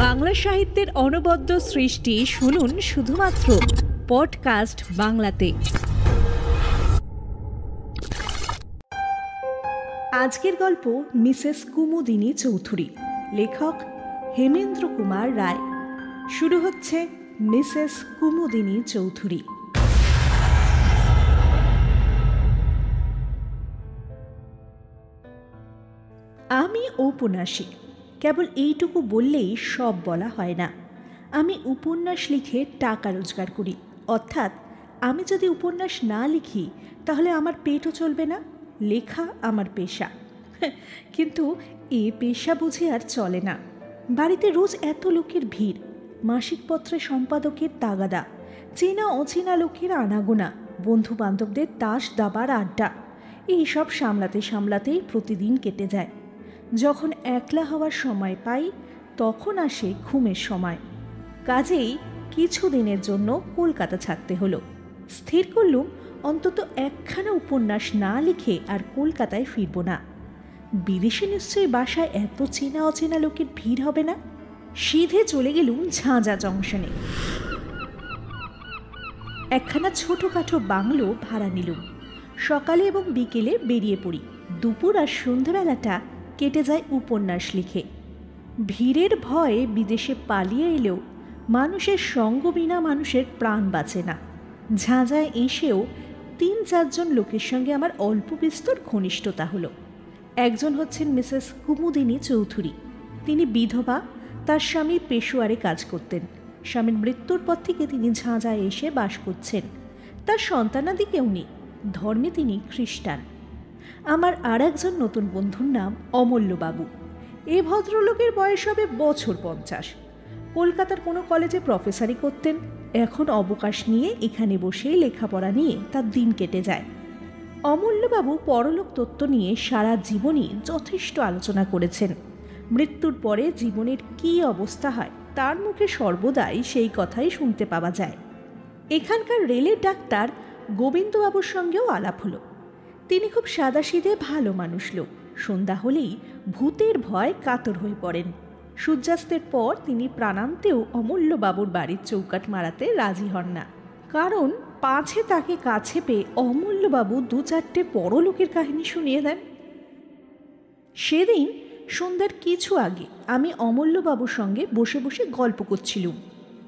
বাংলা সাহিত্যের অনবদ্য সৃষ্টি শুনুন শুধুমাত্র পডকাস্ট বাংলাতে। আজকের গল্প মিসেস কুমুদিনী চৌধুরী, লেখক হেমেন্দ্র কুমার রায়। শুরু হচ্ছে মিসেস কুমুদিনী চৌধুরী। আমি ঔপন্যাসিক। কেবল এইটুকু বললেই সব বলা হয় না। আমি উপন্যাস লিখে টাকা রোজগার করি। অর্থাৎ আমি যদি উপন্যাস না লিখি, তাহলে আমার পেটও চলবে না, লেখা আমার পেশা। কিন্তু এ পেশা বুঝে আর চলে না। বাড়িতে রোজ এত লোকের ভিড়। মাসিক পত্রে সম্পাদকের তাগাদা। চেনা অচেনা লোকের আনাগোনা। বন্ধু বান্ধবদের তাস দাবার আড্ডা। এইসব সামলাতে সামলাতেই প্রতিদিন কেটে যায়। যখন একলা হওয়ার সময় পাই, তখন আসে ঘুমের সময়। কাজেই কিছু দিনের জন্য কলকাতা ছাড়তে হলো। স্থির করলুম অন্তত একখানা উপন্যাস না লিখে আর কলকাতায় ফিরব না। বিদেশে নিশ্চয়ই বাসায় এত চেনা অচেনা লোকের ভিড় হবে না? সিধে চলে গেলুম ঝাঁঝা জংশনে। একখানা ছোটোখাটো বাংলো ভাড়া নিলুম। সকালে এবং বিকেলে বেরিয়ে পড়ি। দুপুর আর সন্ধ্যেবেলাটা কেটে যায় উপন্যাস লিখে। ভিড়ের ভয়ে বিদেশে পালিয়ে এলেও মানুষের সঙ্গ বিনা মানুষের প্রাণ বাঁচে না। ঝাঁঝায় এসেও তিন চারজন লোকের সঙ্গে আমার অল্প বিস্তর ঘনিষ্ঠতা হলো। একজন হচ্ছেন মিসেস কুমুদিনী চৌধুরী। তিনি বিধবা, তার স্বামী পেশোয়ারে কাজ করতেন। স্বামীর মৃত্যুর পর থেকে তিনি ঝাঁঝায় এসে বাস করছেন। তার সন্তানাদি কেউ নেই, ধর্মে তিনি খ্রিস্টান। আমার আর একজন নতুন বন্ধুর নাম অমূল্যবাবু। এ ভদ্রলোকের বয়স হবে বছর পঞ্চাশ। কলকাতার কোনো কলেজে প্রফেসরি করতেন। এখন অবকাশ নিয়ে এখানে বসেই লেখাপড়া নিয়ে তার দিন কেটে যায়। অমূল্যবাবু পরলোক তত্ত্ব নিয়ে সারা জীবনই যথেষ্ট আলোচনা করেছেন। মৃত্যুর পরে জীবনের কী অবস্থা হয়, তার মুখে সর্বদাই সেই কথাই শুনতে পাওয়া যায়। এখানকার রেলের ডাক্তার গোবিন্দবাবুর সঙ্গেও আলাপ হলো। তিনি খুব সাদাসিধে ভালো মানুষ লোক। সন্ধ্যা হলেই ভূতের ভয় কাতর হয়ে পড়েন। সূর্যাস্তের পর তিনি প্রাণান্তেও অমূল্যবাবুর বাড়ির চৌকাট মারাতে রাজি হন না। কারণ পাছে তাকে কাছে পেয়ে অমূল্যবাবু দু চারটে পরলোকের কাহিনী শুনিয়ে দেন। সেদিন সন্ধ্যার কিছু আগে আমি অমূল্যবাবুর সঙ্গে বসে বসে গল্প করছিলুম।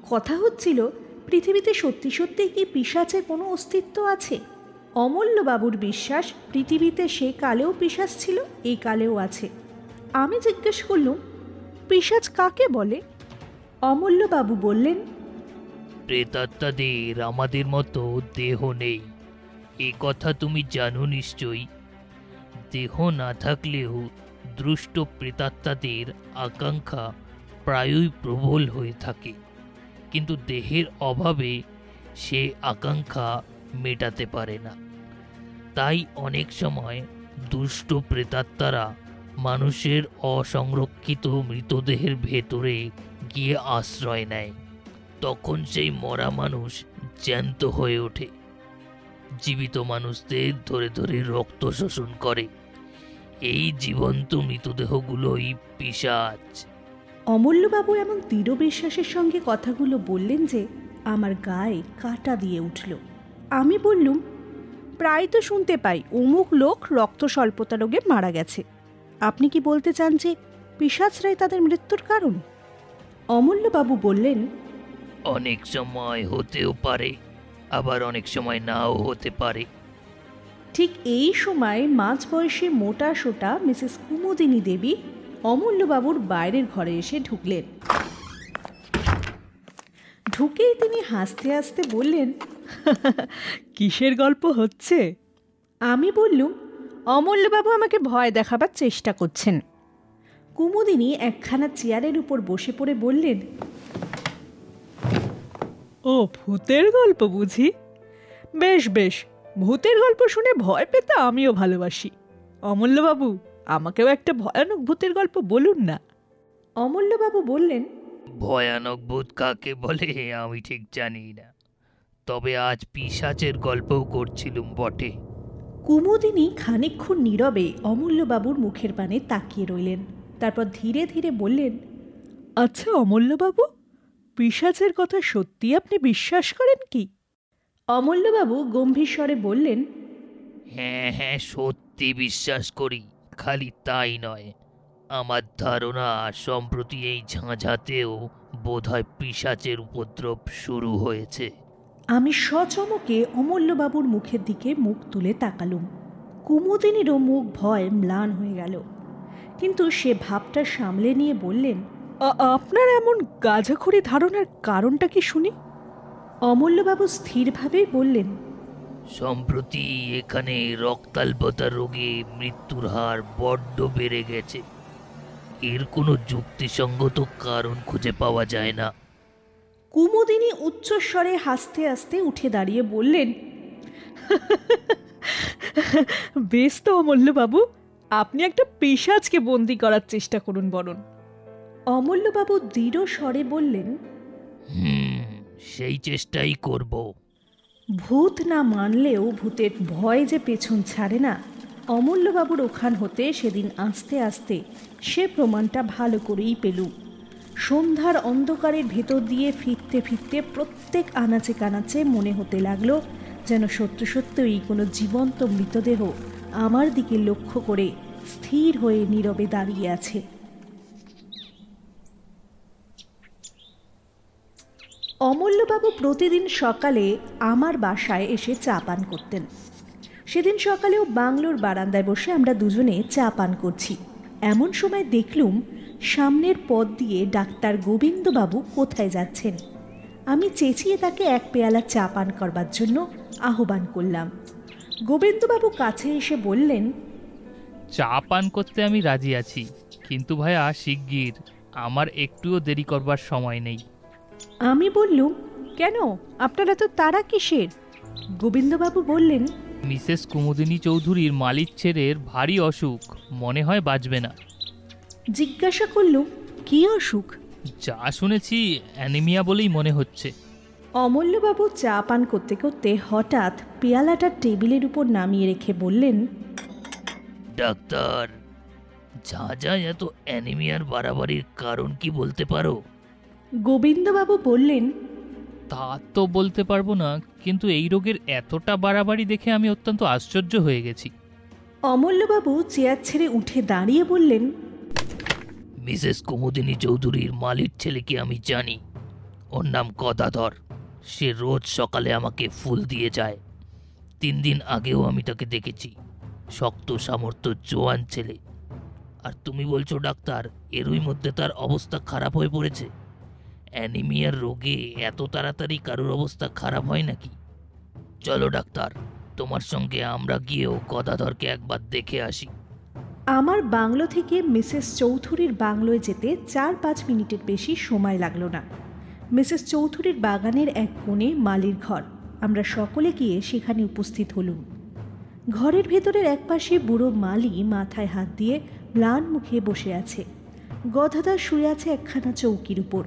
কথা হচ্ছিল, পৃথিবীতে সত্যি সত্যি কি পিসাচের কোনো অস্তিত্ব আছে? অমূল্যবাবুর বিশ্বাস পৃথিবীতে সে কালেও পিসাচ ছিল এই কালেও আছে। আমি জিজ্ঞেস করলুম পিসাচ কাকে বলে? অমূল্যবাবু বললেন, প্রেতাত্মাদের আমাদের মতো দেহ নেই। এ কথা তুমি জানো নিশ্চয়ই। দেহ না থাকলেও দুষ্ট প্রেতাত্মাদের আকাঙ্ক্ষা প্রায়ই প্রবল হয়ে থাকে। কিন্তু দেহের অভাবে সে আকাঙ্ক্ষা মেটাতে পারে না। তাই অনেক সময় দুষ্ট প্রেতাত্মারা মানুষের অসংরক্ষিত মৃতদেহের ভেতরে গিয়ে আশ্রয় নেয়। তখন সেই মরা মানুষ জ্যান্ত হয়ে ওঠে। জীবিত মানুষদের ধরে ধরে রক্ত শোষণ করে। এই জীবন্ত মৃতদেহগুলোই পিসাচ অমূল্যবাবু এমন দৃঢ় বিশ্বাসের সঙ্গে কথাগুলো বললেন যে, আমার গায়ে কাটা দিয়ে উঠল। আমি বললুম প্রায় তো শুনতে পাই অমুক লোক রক্ত স্বল্পতা রোগে মারা গেছে। আপনি কি বলতে চান যে পিসাচরাই তাদের মৃত্যুর কারণ? অমূল্যবাবু বললেন অনেক সময় হতেও পারে আবার অনেক সময় নাও হতে পারে। ঠিক এই সময় মাঝ বয়সী মোটা সোটা মিসেস কুমুদিনী দেবী অমূল্যবাবুর বাইরের ঘরে এসে ঢুকলেন। ঢুকেই তিনি হাসতে হাসতে বললেন কিসের গল্প হচ্ছে? আমি বললুম অমূল্যবাবু আমাকে ভয় দেখাবার চেষ্টা করছেন। কুমুদিনী একখানা চেয়ারের উপর বসে পড়ে বললেন ও ভূতের গল্প বুঝি? বেশ বেশ ভূতের গল্প শুনে ভয় পেতে আমিও ভালোবাসি। অমূল্যবাবু আমাকেও একটা ভয়ানক ভূতের গল্প বলুন না। অমূল্যবাবু বললেন ভয়ানক ভূত কাকে বলে আমি ঠিক জানি না। তবে আজ পিসাচের গল্পও করছিলুম বটে। কুমুদিনী খানিকক্ষণ নীরবে অমূল্যবাবুর মুখের পানে তাকিয়ে রইলেন। তারপর ধীরে ধীরে বললেন আচ্ছা অমূল্যবাবু পিসাচের কথা সত্যি আপনি বিশ্বাস করেন কি? অমূল্যবাবু গম্ভীর স্বরে বললেন হ্যাঁ হ্যাঁ সত্যি বিশ্বাস করি খালি তাই নয়। আমার ধারণা সম্প্রতি এই ঝাঁঝাতেও বোধহয় পিশাচের উপদ্রব শুরু হয়েছে। আমি সচমকে অমূল্যবাবুর মুখের দিকে মুখ তুলে তাকালুম। কুমুদিনীরও মুখ ভয় ম্লান হয়ে গেল। কিন্তু সে ভাবটা সামলে নিয়ে বললেন আপনার এমন গাঁজাখড়ি ধারণার কারণটা কি শুনি? অমূল্যবাবু স্থিরভাবেই বললেন সম্প্রতি এখানে রক্তাল্পতা রোগে মৃত্যুর হার বড্ড বেড়ে গেছে। এর কোনো যুক্তিসঙ্গত কারণ খুঁজে পাওয়া যায় না। কুমুদিনী উচ্চস্বরে হাসতে হাসতে উঠে দাঁড়িয়ে বললেন বেশ তো অমূল্যবাবু আপনি একটা পেশাজকে বন্দি করার চেষ্টা করুন বরণ। অমূল্যবাবু দৃঢ় স্বরে বললেন সেই চেষ্টাই করব। ভূত না মানলেও ভূতের ভয় যে পেছন ছাড়ে না অমূল্যবাবুর ওখান হতে সেদিন আস্তে আস্তে সে প্রমাণটা ভালো করেই পেলুম। সন্ধ্যার অন্ধকারের ভেতর দিয়ে ফিরতে ফিরতে প্রত্যেক আনাচে কানাচে মনে হতে লাগল, যেন সত্য সত্যই কোনো জীবন্ত মৃতদেহ আমার দিকে লক্ষ্য করে স্থির হয়ে নীরবে দাঁড়িয়ে আছে। অমূল্যবাবু প্রতিদিন সকালে আমার বাসায় এসে চা পান করতেন। সেদিন সকালেও বাংলোর বারান্দায় বসে আমরা দুজনে চা পান করছি। এমন সময় দেখলুম সামনের পথ দিয়ে ডাক্তার গোবিন্দবাবু কোথায় যাচ্ছেন? আমি চেঁচিয়ে তাকে এক পেয়ালা চা পান করবার জন্য আহ্বান করলাম। গোবিন্দবাবু কাছে এসে বললেন চা পান করতে আমি রাজি আছি কিন্তু ভাইয়া শিগগির আমার একটুও দেরি করবার সময় নেই। আমি বললুম কেন? আপনারা তো তারা কিসের? গোবিন্দবাবু বললেন মিসেস কুমুদিনী চৌধুরীর মালিক ছেলের ভারী অসুখ মনে হয় বাঁচবে না। জিজ্ঞাসা করলুম কি অসুখ? যা শুনেছি অ্যানিমিয়া বলেই মনে হচ্ছে। অমূল্যবাবু চা পান করতে করতে হঠাৎ পেয়ালাটা টেবিলের উপর নামিয়ে রেখে বললেন ডাক্তার যা যা এত অ্যানিমিয়ার বাড়াবাড়ির কারণ কি বলতে পারো? গোবিন্দবাবু বললেন তা তো বলতে পারব না কিন্তু এই রোগের এতটা বাড়াবাড়ি দেখে আমি অত্যন্ত আশ্চর্য হয়ে গেছি। অমূল্যবাবু চেয়ার ছেড়ে উঠে দাঁড়িয়ে বললেন মিসেস কুমুদিনী চৌধুরীর মালির ছেলেকে আমি জানি। ওর নাম গদাধর। সে রোজ সকালে আমাকে ফুল দিয়ে যায়। তিন দিন আগেও আমি তাকে দেখেছি। শক্ত সামর্থ্য জোয়ান ছেলে। আর তুমি বলছো, ডাক্তার, এরই মধ্যে তার অবস্থা খারাপ হয়ে পড়েছে। অ্যানিমিয়ার রোগে এত তাড়াতাড়ি কারোর অবস্থা খারাপ হয় নাকি? চলো, ডাক্তার, তোমার সঙ্গে আমরা গিয়েও গদাধরকে একবার দেখে আসি। আমার বাংলো থেকে মিসেস চৌধুরীর বাংলোয় যেতে চার পাঁচ মিনিটের বেশি সময় লাগল না। মিসেস চৌধুরীর বাগানের এক কোণে মালির ঘর। আমরা সকলে গিয়ে সেখানে উপস্থিত হলুম। ঘরের ভেতরের একপাশে বুড়ো মালি মাথায় হাত দিয়ে ম্লান মুখে বসে আছে। গধাদার শুয়ে আছে একখানা চৌকির উপর।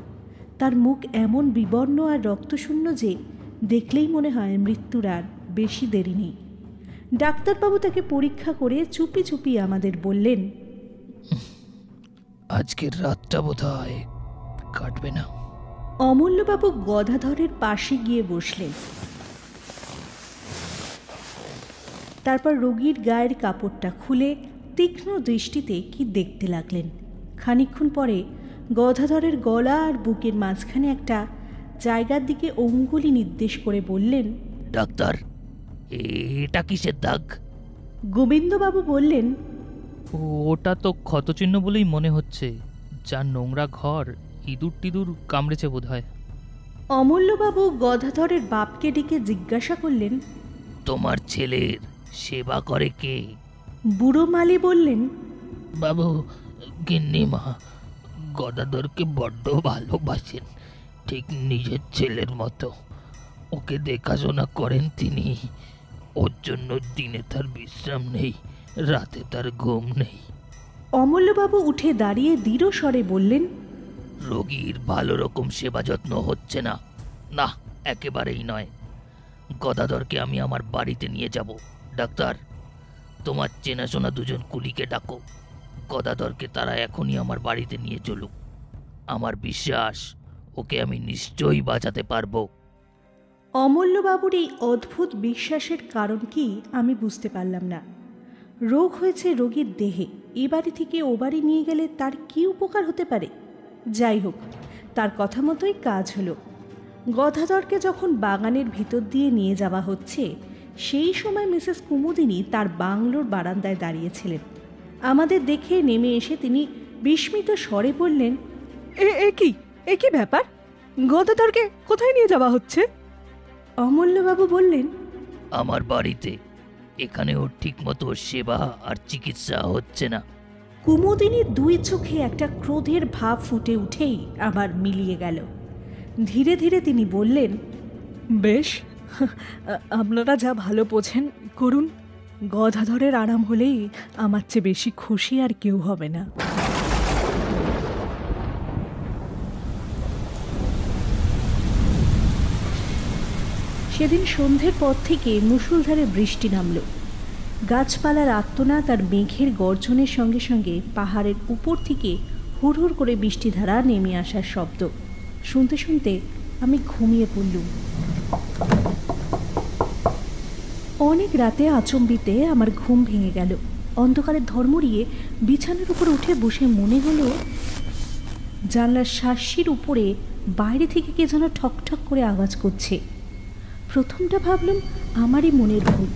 তার মুখ এমন বিবর্ণ আর রক্তশূন্য যে দেখলেই মনে হয় মৃত্যুর আর বেশি দেরি নেই। ডাক্তারবাবু তাকে পরীক্ষা করে চুপি চুপি আমাদের বললেন আজকের রাতটা বোধ হয় কাটবে না। অমূল্যবাবু গদাধরের পাশে গিয়ে বসলেন। তারপর রোগীর গায়ের কাপড়টা খুলে তীক্ষ্ণ দৃষ্টিতে কি দেখতে লাগলেন। খানিকক্ষণ পরে গদাধরের গলা আর বুকের মাঝখানে একটা জায়গার দিকে অঙ্গুলি নির্দেশ করে বললেন ডাক্তার এটা কিসের দাগ? গোবিন্দবাবু বললেন ওটা তো ক্ষতচিহ্ন বলেই মনে হচ্ছে। যা নোংরা ঘর ইঁদুর টিদুর কামড়েছে বোধ হয় অমূল্যবাবু গদাধরের বাপকে ডেকে জিজ্ঞাসা করলেন তোমার ছেলের সেবা করে কে? বুড়ো মালি বললেন বাবু গিন্নি মা গদাধরকে বড্ড ভালোবাসেন ঠিক নিজের ছেলের মতো। ওকে দেখাশোনা করেন তিনি। ওর জন্য দিনে তার বিশ্রাম নেই রাতে তার ঘুম নেই। অমূল্যবাবু উঠে দাঁড়িয়ে দৃঢ় স্বরে বললেন রোগীর ভালো রকম সেবা যত্ন হচ্ছে না। না একেবারেই নয়। গদাধরকে আমি আমার বাড়িতে নিয়ে যাব ডাক্তার। তোমার চেনাশোনা দুজন কুলিকে ডাকো। গদাধরকে তারা এখনই আমার বাড়িতে নিয়ে চলুক। আমার বিশ্বাস ওকে আমি নিশ্চয়ই বাঁচাতে পারব। অমূল্যবাবুর এই অদ্ভুত বিশ্বাসের কারণ কি আমি বুঝতে পারলাম না। রোগ হয়েছে রোগীর দেহে। এ বাড়ি থেকে ও বাড়ি নিয়ে গেলে তার কি উপকার হতে পারে? যাই হোক, তার কথা মতোই কাজ হলো। গদাধরকে যখন বাগানের ভিতর দিয়ে নিয়ে যাওয়া হচ্ছে, সেই সময় মিসেস কুমুদিনী তার বাংলোর বারান্দায় দাঁড়িয়েছিলেন। আমাদের দেখে নেমে এসে তিনি বিস্মিত স্বরে বললেন, এ এ কি? এ কি ব্যাপার? গদাধরকে কোথায় নিয়ে যাওয়া হচ্ছে? অমূল্যবাবু বললেন আমার বাড়িতে এখানে ওর ঠিকমতো সেবা আর চিকিৎসা হচ্ছে না। কুমুদিনীর দুই চোখে একটা ক্রোধের ভাব ফুটে উঠেই আবার মিলিয়ে গেল। ধীরে ধীরে তিনি বললেন বেশ আপনারা যা ভালো বোঝেন করুন। গদাধরের আরাম হলেই আমার চেয়ে বেশি খুশি আর কেউ হবে না। সেদিন সন্ধ্যের পর থেকে মুষলধারে বৃষ্টি নামল। গাছপালার আত্মনাদ তার মেঘের গর্জনের সঙ্গে সঙ্গে পাহাড়ের উপর থেকে হুড়হুড় করে বৃষ্টিধারা নেমে আসার শব্দ। শুনতে শুনতে আমি ঘুমিয়ে পড়লুম। অনেক রাতে আচম্বিতে আমার ঘুম ভেঙে গেল। অন্ধকারে ধর্মরিয়ে বিছানার উপর উঠে বসে মনে হলো, জানলার শাসির উপরে বাইরে থেকে কে যেন ঠকঠক করে আওয়াজ করছে। প্রথমটা ভাবলাম আমারই মনের ভূত।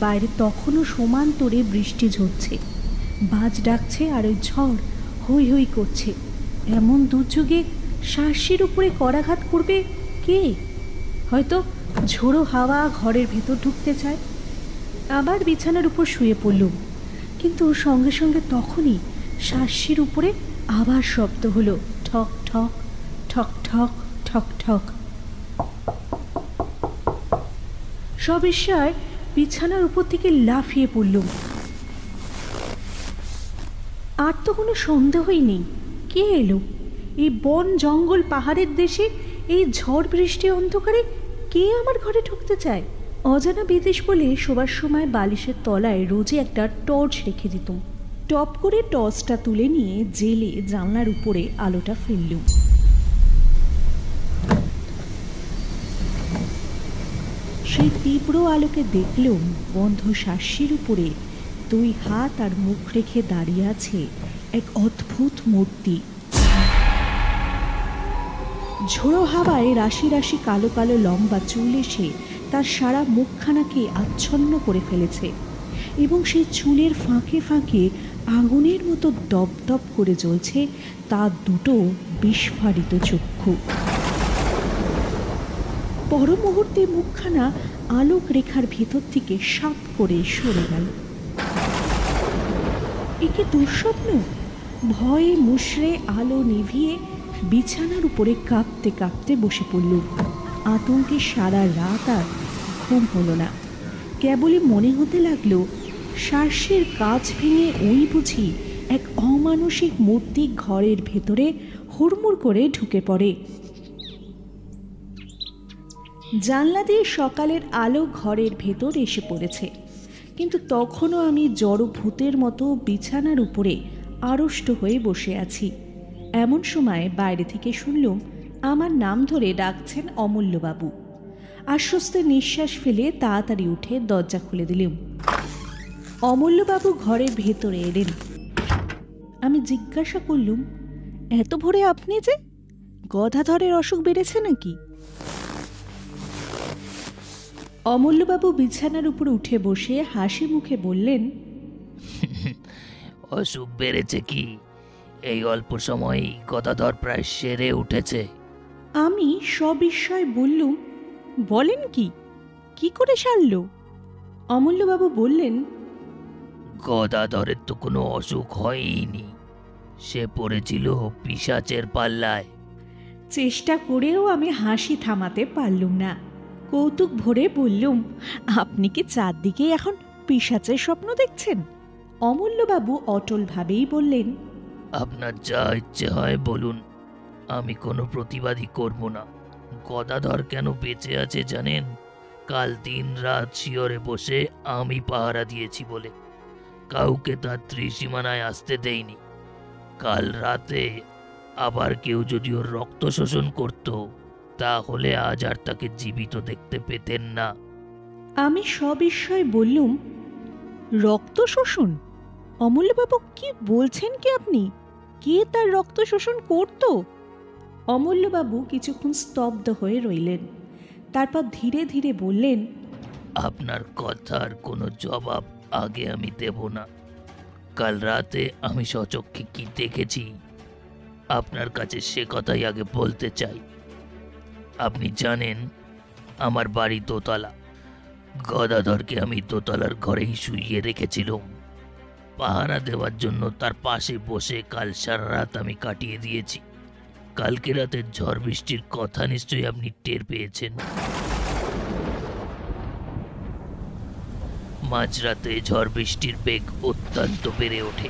বাইরে তখনও সমান্তরে বৃষ্টি ঝরছে। বাজ ডাকছে আর ওই ঝড় হই হই করছে। এমন দুর্যোগে শাসির উপরে করাঘাত করবে কে? হয়তো ঝোড়ো হাওয়া ঘরের ভেতর ঢুকতে চায়। আবার বিছানার উপর শুয়ে পড়লুম। কিন্তু সঙ্গে সঙ্গে তখনই শাসির উপরে আবার শব্দ হলো, ঠক ঠক ঠক ঠক ঠক ঠক। সবিস্ময় বিছানার উপর থেকে লাফিয়ে পড়ল আর তো কোনো সন্দেহই নেই। কে এলো? এই বন জঙ্গল পাহাড়ের দেশে এই ঝড় বৃষ্টি অন্ধকারে কে আমার ঘরে ঢুকতে চায়? অজানা বিদেশ বলে শোবার সময় বালিশের তলায় রোজে একটা টর্চ রেখে দিত টপ করে টর্চটা তুলে নিয়ে জেলে জানলার উপরে আলোটা ফেললুম। সেই তীব্র আলোকে দেখলুম বন্ধ শাসির উপরে দুই হাত আর মুখ রেখে দাঁড়িয়ে আছে এক অদ্ভুত মূর্তি। ঝোড়ো হাওয়ায় রাশি রাশি কালো কালো লম্বা চুল এসে তার সারা মুখখানাকে আচ্ছন্ন করে ফেলেছে এবং সেই চুলের ফাঁকে ফাঁকে আগুনের মতো দপদপ করে জ্বলছে তার দুটো বিস্ফারিত চক্ষু। পর মুহূর্তে মুখখানা আলোক রেখার ভেতর থেকে সাপ করে সরে গেল। একে দুঃস্বপ্ন? ভয়ে মুশড়ে আলো নিভিয়ে বিছানার উপরে কাঁপতে কাঁপতে বসে পড়ল। আতঙ্কে সারা রাত আর ঘুম হলো না। কেবলই মনে হতে লাগল শ্বাসের কাজ ভেঙে ওই বুঝি এক অমানসিক মূর্তি ঘরের ভেতরে হুড়মুড় করে ঢুকে পড়ে। জানলা দিয়ে সকালের আলো ঘরের ভেতর এসে পড়েছে। কিন্তু তখনও আমি জড় ভূতের মতো বিছানার উপরে আড়ষ্ট হয়ে বসে আছি। এমন সময় বাইরে থেকে শুনলুম, আমার নাম ধরে ডাকছেন অমূল্যবাবু। আশ্বস্তে নিঃশ্বাস ফেলে তাড়াতাড়ি উঠে দরজা খুলে দিলুম। অমূল্যবাবু ঘরের ভেতরে এলেন। আমি জিজ্ঞাসা করলুম, এত ভোরে আপনি যে? গদাধরের অসুখ বেড়েছে নাকি? অমূল্যবাবু বিছানার উপর উঠে বসে হাসি মুখে বললেন অসুখ বেড়েছে কি? এই অল্প সময়ই গদাধর প্রায় সেরে উঠেছে। আমি সবিস্ময় বললুম বলেন কি? কি করে সারল? অমূল্যবাবু বললেন গদাধরের তো কোনো অসুখ হয়নি সে পড়েছিল পিসাচের পাল্লায়। চেষ্টা করেও আমি হাসি থামাতে পারলুম না। কৌতুক ভরে বললুম, আপনি কি চারদিকে এখন পিসাচের স্বপ্ন দেখছেন? অমূল্যবাবু অটলভাবেই বললেন, আপনার যা ইচ্ছে হয় বলুন, আমি কোনো প্রতিবাদী করব না। গদাধর কেন বেঁচে আছে জানেন? কাল দিন রাত শিয়রে বসে আমি পাহারা দিয়েছি বলে। কাউকে তার ত্রিসীমানায় আসতে দেইনি। কাল রাতে আবার কেউ যদি ওর রক্ত শোষণ করত তাহলে আজ আর তাকে জীবিত দেখতে পেতেন না। আমি সবিস্ময়ে বললুম রক্ত শোষণ? অমূল্যবাবু কি বলছেন কি আপনি? কে তার রক্ত শোষণ করত? অমূল্যবাবু কিছুক্ষণ স্তব্ধ হয়ে রইলেন। তারপর ধীরে ধীরে বললেন আপনার কথার কোনো জবাব আগে আমি দেব না। কাল রাতে আমি সচক্ষে কি দেখেছি? আপনার কাছে সে কথাই আগে বলতে চাই। আপনি জানেন, আমার বাড়ি দোতলা। গদাধরকে আমি দোতলার ঘরেই শুইয়ে রেখেছিলাম। পাহারা দেওয়ার জন্য তার পাশে বসে কাল সারা রাত আমি কাটিয়ে দিয়েছি। কালকে রাতের ঝড় বৃষ্টির কথা নিশ্চয়ই আপনি টের পেয়েছেন। মাঝরাতে ঝড় বৃষ্টির বেগ অত্যন্ত বেড়ে ওঠে।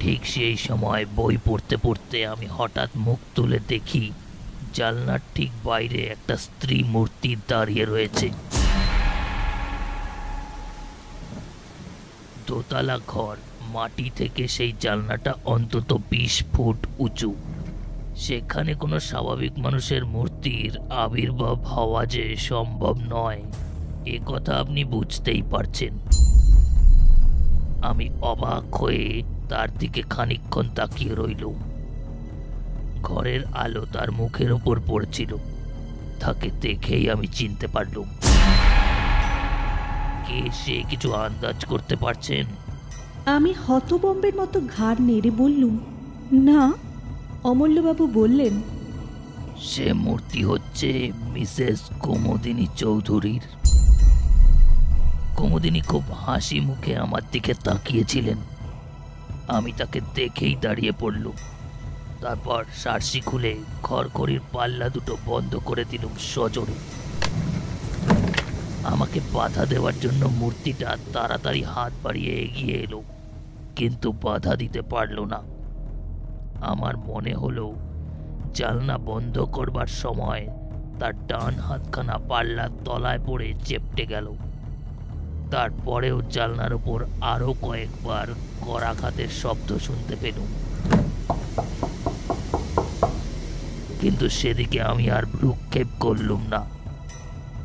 ঠিক সেই সময় বই পড়তে পড়তে আমি হঠাৎ মুখ তুলে দেখি জালনার ঠিক বাইরে একটা স্ত্রী মূর্তি দাঁড়িয়ে রয়েছে। দোতলা ঘর, মাটি থেকে সেই জালনাটা অন্তত বিশ ফুট উঁচু। সেখানে কোনো স্বাভাবিক মানুষের মূর্তির আবির্ভাব হওয়া যে সম্ভব নয়, এ কথা আপনি বুঝতেই পারছেন। আমি অবাক হয়ে তার দিকে খানিকক্ষণ তাকিয়ে রইলুম। ঘরের আলো তার মুখের ওপর পড়ছিল। তাকে দেখেই আমি চিনতে পারলুম। কে সে কিছু আন্দাজ করতে পারছেন? আমি হতবম্বের মতো ঘাড় নেড়ে বললুম না। অমূল্যবাবু বললেন সে মূর্তি হচ্ছে মিসেস কুমুদিনী চৌধুরীর। কুমুদিনী খুব হাসি মুখে আমার দিকে তাকিয়েছিলেন। আমি তাকে দেখেই দাঁড়িয়ে পড়লুম। তারপর সার্সি খুলে খড়খড়ির পাল্লা দুটো বন্ধ করে দিলুম সজোরে। আমাকে বাধা দেওয়ার জন্য মূর্তিটা তাড়াতাড়ি হাত বাড়িয়ে এগিয়ে এলো, কিন্তু বাধা দিতে পারল না। আমার মনে হলো জালনা বন্ধ করবার সময় তার ডান হাতখানা পাল্লার তলায় পড়ে চেপটে গেল। তারপরেও জালনার উপর আরও কয়েকবার করাঘাতের শব্দ শুনতে পেলুম। কিন্তু সেদিকে আমি আর ভ্রুক্ষেপ করলুম না।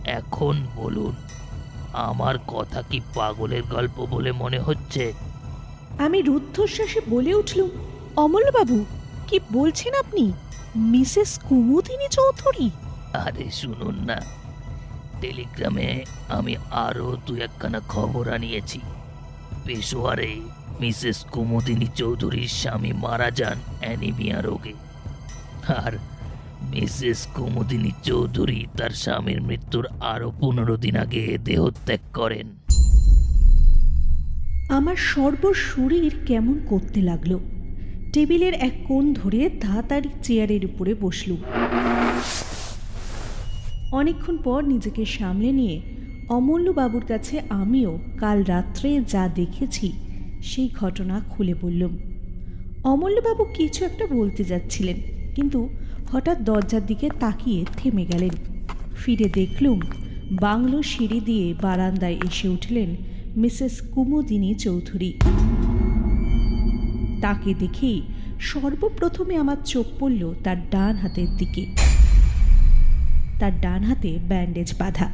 এখন বলুন আমার কথা কি পাগলের গল্প বলে মনে হচ্ছে? আমি রুদ্ধশ্বাসে বলে উঠলুম অমূল্যবাবু কি বলছেন আপনি? মিসেস কুমুদিনী চৌধুরী? আরে শুনুন না টেলিগ্রামে আমি আরও দু একখানা খবর আনিয়েছি। পেশোয়ারে মিসেস কুমুদিনী চৌধুরীর স্বামী মারা যান অ্যানিমিয়া রোগে। আর মিসেস কুমুদিনী চৌধুরী তার স্বামীর মৃত্যুর আরও পনেরো দিন আগে দেহত্যাগ করেন। আমার সর্বশরীর কেমন করতে লাগল? টেবিলের এক কোণ ধরে তাড়াতাড়ি চেয়ারের উপরে বসলুম। অনেকক্ষণ পর নিজেকে সামলে নিয়ে অমূল্যবাবুর কাছে আমিও কাল রাত্রে যা দেখেছি সেই ঘটনা খুলে বললুম। অমূল্যবাবু কিছু একটা বলতে যাচ্ছিলেন, কিন্তু হঠাৎ দরজার দিকে তাকিয়ে থেমে গেলেন। ফিরে দেখলুম বাংলো সিঁড়ি দিয়ে বারান্দায় এসে উঠলেন মিসেস কুমুদিনী চৌধুরী। তাকে দেখেই সর্বপ্রথমে আমার চোখ পড়ল তার ডান হাতের দিকে। তার ডান হাতে ব্যান্ডেজ বাঁধা।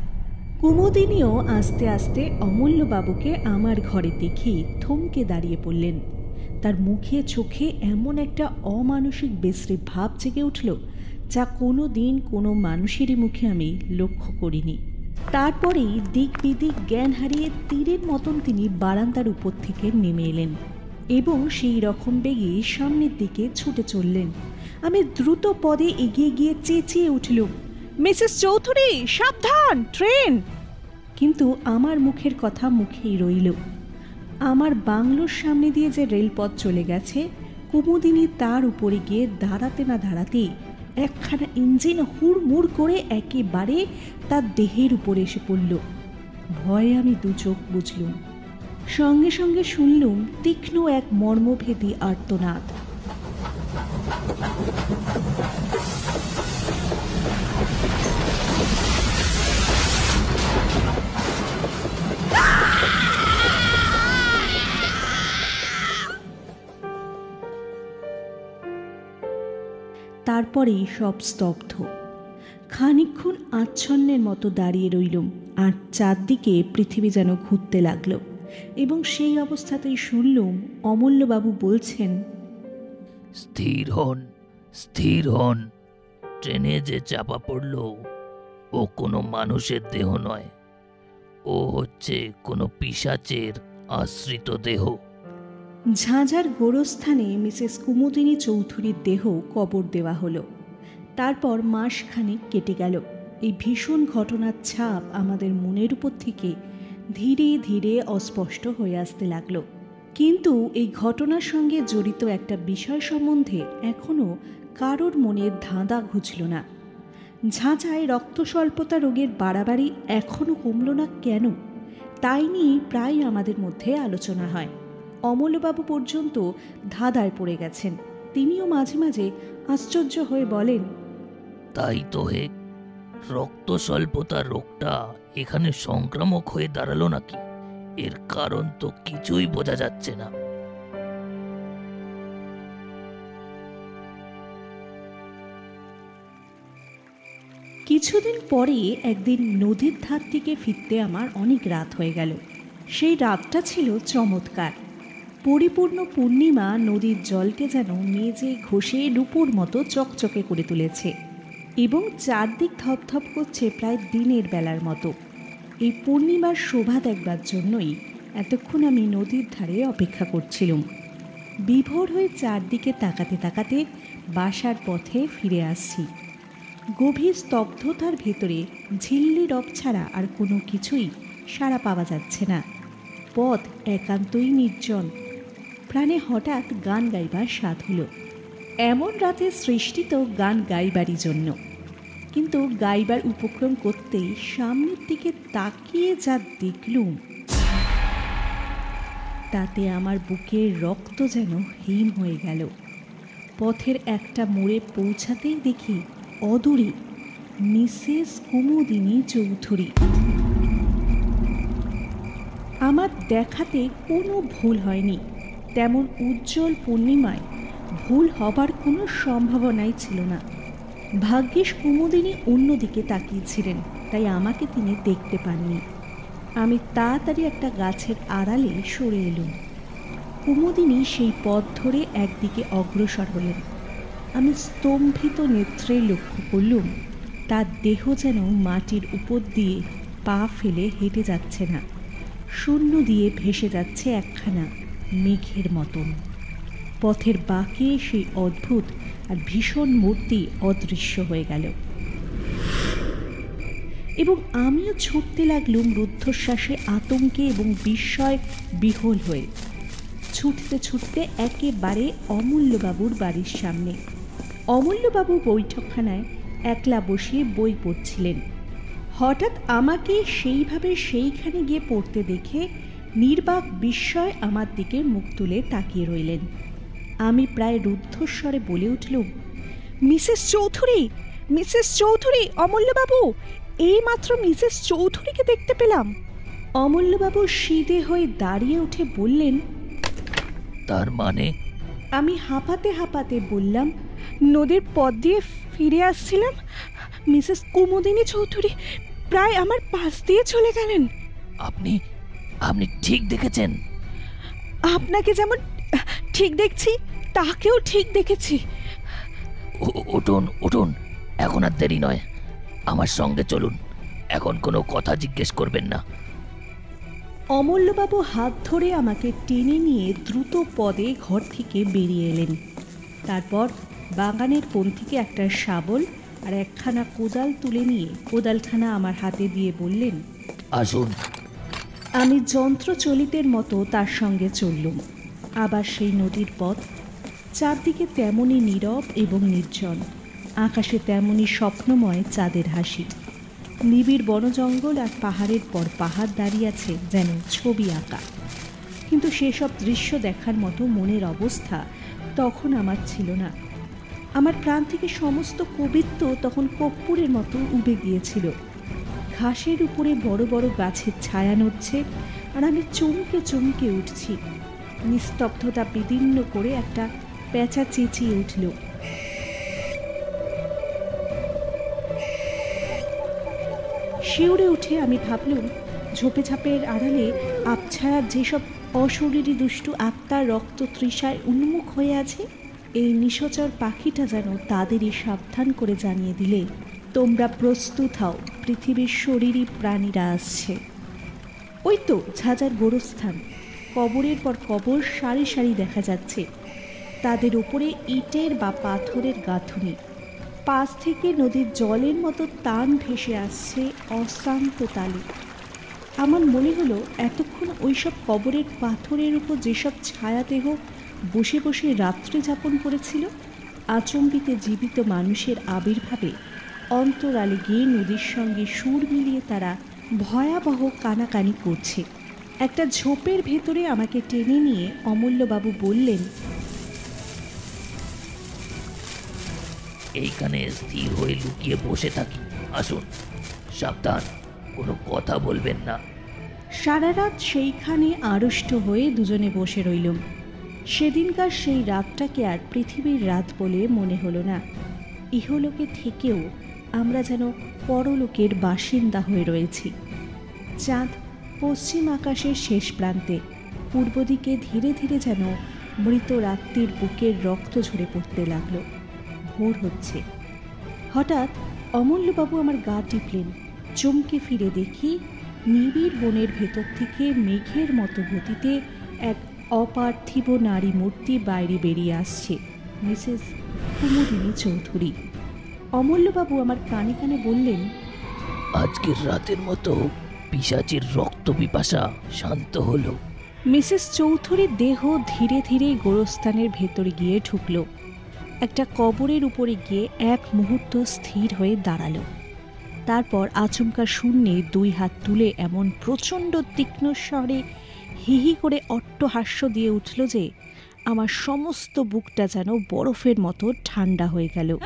কুমুদিনীও আস্তে আস্তে অমূল্যবাবুকে আমার ঘরে দেখেই থমকে দাঁড়িয়ে পড়লেন। তার মুখে চোখে এমন একটা অমানসিক বিশ্রী ভাব জেগে উঠল, যা কোনো দিন কোনো মানুষেরই মুখে আমি লক্ষ্য করিনি। তারপরেই দিক বিদিক জ্ঞান হারিয়ে তীরের মতন তিনি বারান্দার উপর থেকে নেমে এলেন এবং সেই রকম বেগে সামনের দিকে ছুটে চললেন। আমি দ্রুত পদে এগিয়ে গিয়ে চেঁচিয়ে উঠলুম মিসেস চৌধুরী, সাবধান, ট্রেন! কিন্তু আমার মুখের কথা মুখেই রইল। আমার বাংলোর সামনে দিয়ে যে রেলপথ চলে গেছে, কুমুদিনী তার উপরে গিয়ে দাঁড়াতে না দাঁড়াতেই একখানা ইঞ্জিন হুড়মুড় করে একেবারে তার দেহের উপরে এসে পড়ল। ভয়ে আমি দু চোখ বুঝলুম সঙ্গে সঙ্গে শুনলুম তীক্ষ্ণ এক মর্মভেদী আর্তনাদ। তারপরেই সব স্তব্ধ। খানিকক্ষণ আচ্ছন্নের মতো দাঁড়িয়ে রইলুম, আর চারদিকে পৃথিবী যেন ঘুরতে লাগল, এবং সেই অবস্থাতেই শুনলুম অমূল্যবাবু বলছেন, স্থির হন স্থির হন, ট্রেনে যে চাপা পড়ল, ও কোনো মানুষের দেহ নয়। ও হচ্ছে কোনো পিশাচের আশ্রিত দেহ। ঝাঁঝার গোরস্থানে মিসেস কুমুদিনী চৌধুরীর দেহ কবর দেওয়া হলো। তারপর মাসখানেক কেটে গেল। এই ভীষণ ঘটনার ছাপ আমাদের মনের উপর থেকে ধীরে ধীরে অস্পষ্ট হয়ে আসতে লাগল। কিন্তু এই ঘটনার সঙ্গে জড়িত একটা বিষয় সম্বন্ধে এখনও কারোর মনে ধাঁধা ঘুচল না। ঝাঁঝায় রক্ত স্বল্পতা রোগের বাড়াবাড়ি এখনও কমল না কেন? তাই নিয়ে প্রায় আমাদের মধ্যে আলোচনা হয়। অমলবাবু পর্যন্ত ধাঁধায় পড়ে গেছেন। তিনিও মাঝে মাঝে আশ্চর্য হয়ে বলেন তাই তো হে রক্ত স্বল্পতা রোগটা এখানে সংক্রামক হয়ে দাঁড়াল নাকি? এর কারণ তো কিছুই বোঝা যাচ্ছে না। কিছুদিন পরে একদিন নদীর ধার থেকে ফিরতে আমার অনেক রাত হয়ে গেল। সেই রাতটা ছিল চমৎকার। পরিপূর্ণ পূর্ণিমা নদীর জলকে যেন মেজে ঘষে রূপোর মতো চকচকে করে তুলেছে এবং চারদিক ধপধপ করছে প্রায় দিনের বেলার মতো। এই পূর্ণিমার শোভা দেখবার জন্যই এতক্ষণ আমি নদীর ধারে অপেক্ষা করছিলাম। বিভোর হয়ে চারদিকে তাকাতে তাকাতে বাসার পথে ফিরে আসছি। গভীর স্তব্ধতার ভেতরে ঝিল্লি রব ছাড়া আর কোনো কিছুই সাড়া পাওয়া যাচ্ছে না। পথ একান্তই নির্জন। প্রাণে হঠাৎ গান গাইবার স্বাদ হলো। এমন রাতে সৃষ্টিত গান গাইবারই জন্য। কিন্তু গাইবার উপক্রম করতেই সামনের দিকে তাকিয়ে যা দেখলুম, তাতে আমার বুকের রক্ত যেন হিম হয়ে গেল। পথের একটা মোড়ে পৌঁছাতেই দেখি অদূরে মিসেস কুমুদিনী চৌধুরী। আমার দেখাতে কোনো ভুল হয়নি। তেমন উজ্জ্বল পূর্ণিমায় ভুল হবার কোনো সম্ভাবনাই ছিল না। ভাগ্যিস কুমুদিনী অন্যদিকে তাকিয়েছিলেন, তাই আমাকে তিনি দেখতে পাননি। আমি তাড়াতাড়ি একটা গাছের আড়ালে সরে এলুম। কুমুদিনী সেই পথ ধরে একদিকে অগ্রসর হলেন। আমি স্তম্ভিত নেত্রে লক্ষ্য করলুম, তার দেহ যেন মাটির উপর দিয়ে পা ফেলে হেঁটে যাচ্ছে না। শূন্য দিয়ে ভেসে যাচ্ছে একখানা মেঘের মতন। পথের বাঁকে সেই অদ্ভুত আর ভীষণ মূর্তি অদৃশ্য হয়ে গেল। এবং আমিও ছুটতে লাগলুম রুদ্ধশ্বাসে আতঙ্কে এবং বিস্ময় বিহল হয়ে। ছুটতে ছুটতে একেবারে অমূল্যবাবুর বাড়ির সামনে। অমূল্যবাবু বৈঠকখানায় একলা বসিয়ে বই পড়ছিলেন। হঠাৎ আমাকে সেইভাবে সেইখানে গিয়ে পড়তে দেখে নির্বাক বিস্ময় আমার দিকে মুখ তুলে তাকিয়ে রইলেন। আমি প্রায় রুদ্ধস্বরে বলে উঠলুম মিসেস চৌধুরী মিসেস চৌধুরী অমূল্যবাবু এইমাত্র মিসেস চৌধুরীকে দেখতে পেলাম। অমূল্যবাবু সিদে হয়ে দাঁড়িয়ে উঠে বললেন তার মানে? আমি হাঁপাতে হাঁপাতে বললাম নদীর পথ দিয়ে ফিরে আসছিলাম। মিসেস কুমুদিনী চৌধুরী প্রায় আমার পাশ দিয়ে চলে গেলেন। আপনি আপনি ঠিক দেখেছেন। আপনাকে যেমন ঠিক দেখছি তাকেও ঠিক দেখেছি। উঠুন উঠুন এখন আর দেরি নয়। আমার সঙ্গে চলুন এখন কোনো কথা জিজ্ঞেস করবেন না। অমূল্যবাবু হাত ধরে আমাকে টেনে নিয়ে দ্রুত পদে ঘর থেকে বেরিয়ে এলেন। তারপর বাগানের কোণ থেকে একটা শাবল আর একখানা কোদাল তুলে নিয়ে কোদালখানা আমার হাতে দিয়ে বললেন আসুন আমি যন্ত্রচলিতের মতো তার সঙ্গে চললুম। আবার সেই নদীর পথ চারদিকে তেমনই নীরব এবং নির্জন। আকাশে তেমনই স্বপ্নময় চাঁদের হাসি। নিবিড় বনজঙ্গল আর পাহাড়ের পর পাহাড় দাঁড়িয়ে আছে যেন ছবি আঁকা। কিন্তু সেসব দৃশ্য দেখার মতো মনের অবস্থা তখন আমার ছিল না। আমার প্রাণ থেকে সমস্ত কবিত্ব তখন কর্পূরের মতো উবে গিয়েছিল। ঘাসের উপরে বড় বড় গাছের ছায়া নড়ছে আর আমি চমকে চমকে উঠছি। নিস্তব্ধতা বিদীর্ণ করে একটা প্যাঁচা চেঁচিয়ে উঠল। শিউরে উঠে আমি ভাবলুম, ঝোপে ঝাপের আড়ালে আবছায়ার যেসব অশরীরী দুষ্টু আত্মার রক্ত তৃষায় উন্মুখ হয়ে আছে, এই নিশচর পাখিটা যেন তাদেরই সাবধান করে জানিয়ে দিলে। তোমরা প্রস্তুত হও, পৃথিবীর শরীরী প্রাণীরা আসছে। ওই তো ঝাঁঝার গোরস্থান। কবরের পর কবর সারি সারি দেখা যাচ্ছে। তাদের ওপরে ইটের বা পাথরের গাঁথুনি। পাশ থেকে নদীর জলের মতো টান ভেসে আসছে অশ্রান্ত তালে। আমার মনে হলো এতক্ষণ ওইসব কবরের পাথরের উপর যেসব ছায়াদেহ বসে বসে রাত্রি যাপন করেছিল, আচম্বিতে জীবিত মানুষের আবির্ভাবে অন্তরালে গিয়ে নদীর সঙ্গে সুর মিলিয়ে তারা ভয়াবহ কানাকানি করছে। একটা ঝোপের ভেতরে আমাকে টেনে নিয়ে অমূল্যবাবু বললেন এইখানে স্থির হয়ে লুকিয়ে বসে থাকি। আসুন সাবধান কোনো কথা বলবেন না। সারা রাত সেইখানে আড়ষ্ট হয়ে দুজনে বসে রইলুম। সেদিনকার সেই রাতটাকে আর পৃথিবীর রাত বলে মনে হলো না। ইহলোকে থেকেও আমরা যেন পরলোকের বাসিন্দা হয়ে রয়েছি। চাঁদ পশ্চিম আকাশের শেষ প্রান্তে, পূর্ব দিকে ধীরে ধীরে যেন মৃত রাত্রির বুকের রক্ত ঝরে পড়তে লাগল। ভোর হচ্ছে। হঠাৎ অমূল্যবাবু আমার গা টিপলেন। চমকে ফিরে দেখি নিবিড় বনের ভেতর থেকে মেঘের মতো গতিতে এক অপার্থিব নারী মূর্তি বাইরে বেরিয়ে আসছে, মিসেস কুমুদিনী চৌধুরী। অমূল্যবাবু আমার কানে কানে বললেন আজকের রাতের মতো পিসাচের রক্ত পিপাসা শান্ত হলো। মিসেস চৌধুরীর দেহ ধীরে ধীরে গোরস্থানের ভেতরে গিয়ে ঢুকল। একটা কবরের উপরে গিয়ে এক মুহূর্ত স্থির হয়ে দাঁড়াল। তারপর আচমকা শূন্যে দুই হাত তুলে এমন প্রচণ্ড তীক্ষ্ণ স্বরে হিহি করে অট্টহাস্য দিয়ে উঠল যে আমার সমস্ত বুকটা যেন বরফের মতো ঠান্ডা হয়ে গেল।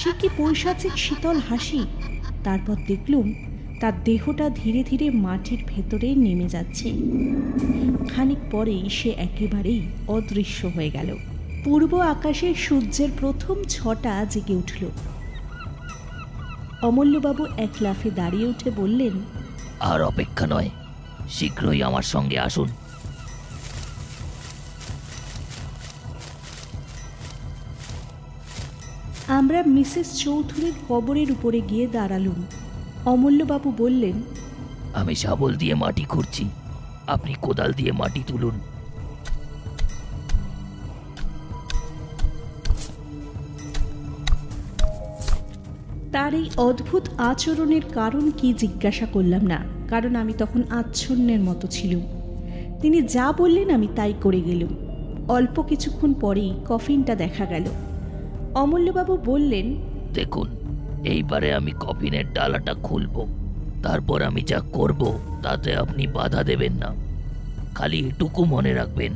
সে কি পৈশাচিক শীতল হাসি? তারপর দেখলুম, তার দেহটা ধীরে ধীরে মাটির ভেতরে নেমে যাচ্ছে। খানিক পরেই সে একেবারেই অদৃশ্য হয়ে গেল। পূর্ব আকাশে সূর্যের প্রথম ছটা জেগে উঠল। অমূল্যবাবু এক লাফে দাঁড়িয়ে উঠে বললেন, আর অপেক্ষা নয়, শীঘ্রই আমার সঙ্গে আসুন। আমরা মিসেস চৌধুরীর কবরের উপরে গিয়ে দাঁড়ালুম। অমূল্যবাবু বললেন আমি শাবল দিয়ে মাটি খুঁড়ছি। আপনি কোদাল দিয়ে মাটি তুলুন। তার এই অদ্ভুত আচরণের কারণ কি জিজ্ঞাসা করলাম না কারণ আমি তখন আচ্ছন্নের মতো ছিলুম। তিনি যা বললেন আমি তাই করে গেলুম। অল্প কিছুক্ষণ পরেই কফিনটা দেখা গেল। অমূল্যবাবু বললেন দেখুন এইবারে আমি কফিনের ডালাটা খুলব। তারপর আমি যা করব তাতে আপনি বাধা দেবেন না। খালি এটুকু মনে রাখবেন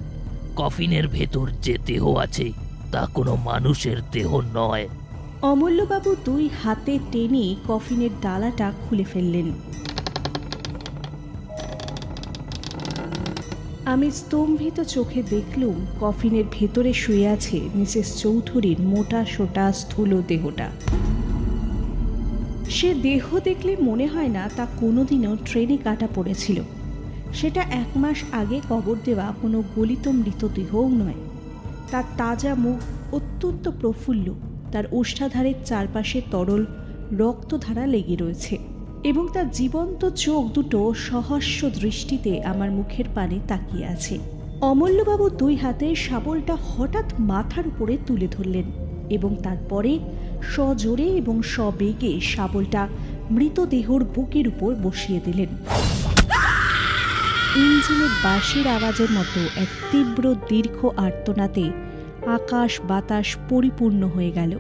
কফিনের ভেতর যে দেহ আছে তা কোনো মানুষের দেহ নয়। অমূল্যবাবু দুই হাতে টেনে কফিনের ডালাটা খুলে ফেললেন। আমি স্তম্ভিত চোখে দেখলুম কফিনের ভেতরে শুয়ে আছে মিসেস চৌধুরীর মোটা, সোটা, স্থূল দেহটা। সে দেহ দেখলে মনে হয় না তা কোনোদিনও ট্রেনে কাটা পড়েছিল। সেটা এক মাস আগে কবর দেওয়া কোনো গলিত মৃতদেহও নয়। তার তাজা মুখ অত্যন্ত প্রফুল্ল, তার ওষ্ঠাধারের চারপাশে তরল রক্তধারা লেগে রয়েছে। এবং তার জীবন্ত চোখ দুটো সহস্য দৃষ্টিতে আমার মুখের পানে তাকিয়ে আছে। অমূল্যবাবু দুই হাতে শাবলটা হঠাৎ মাথার উপরে তুলে ধরলেন এবং তারপরে সজোরে এবং সবেগে শাবলটা মৃতদেহর বুকের উপর বসিয়ে দিলেন। ইঞ্জিনের বাঁশির আওয়াজের মতো এক তীব্র দীর্ঘ আর্তনাতে আকাশ বাতাস পরিপূর্ণ হয়ে গেল।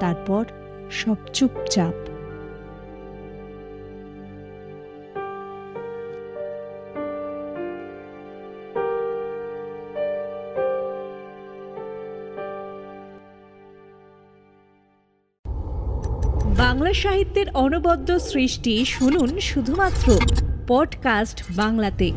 তারপর সব চুপচাপ। সাহিত্যের অনবদ্য সৃষ্টি শুনুন শুধুমাত্র পডকাস্ট বাংলাতে।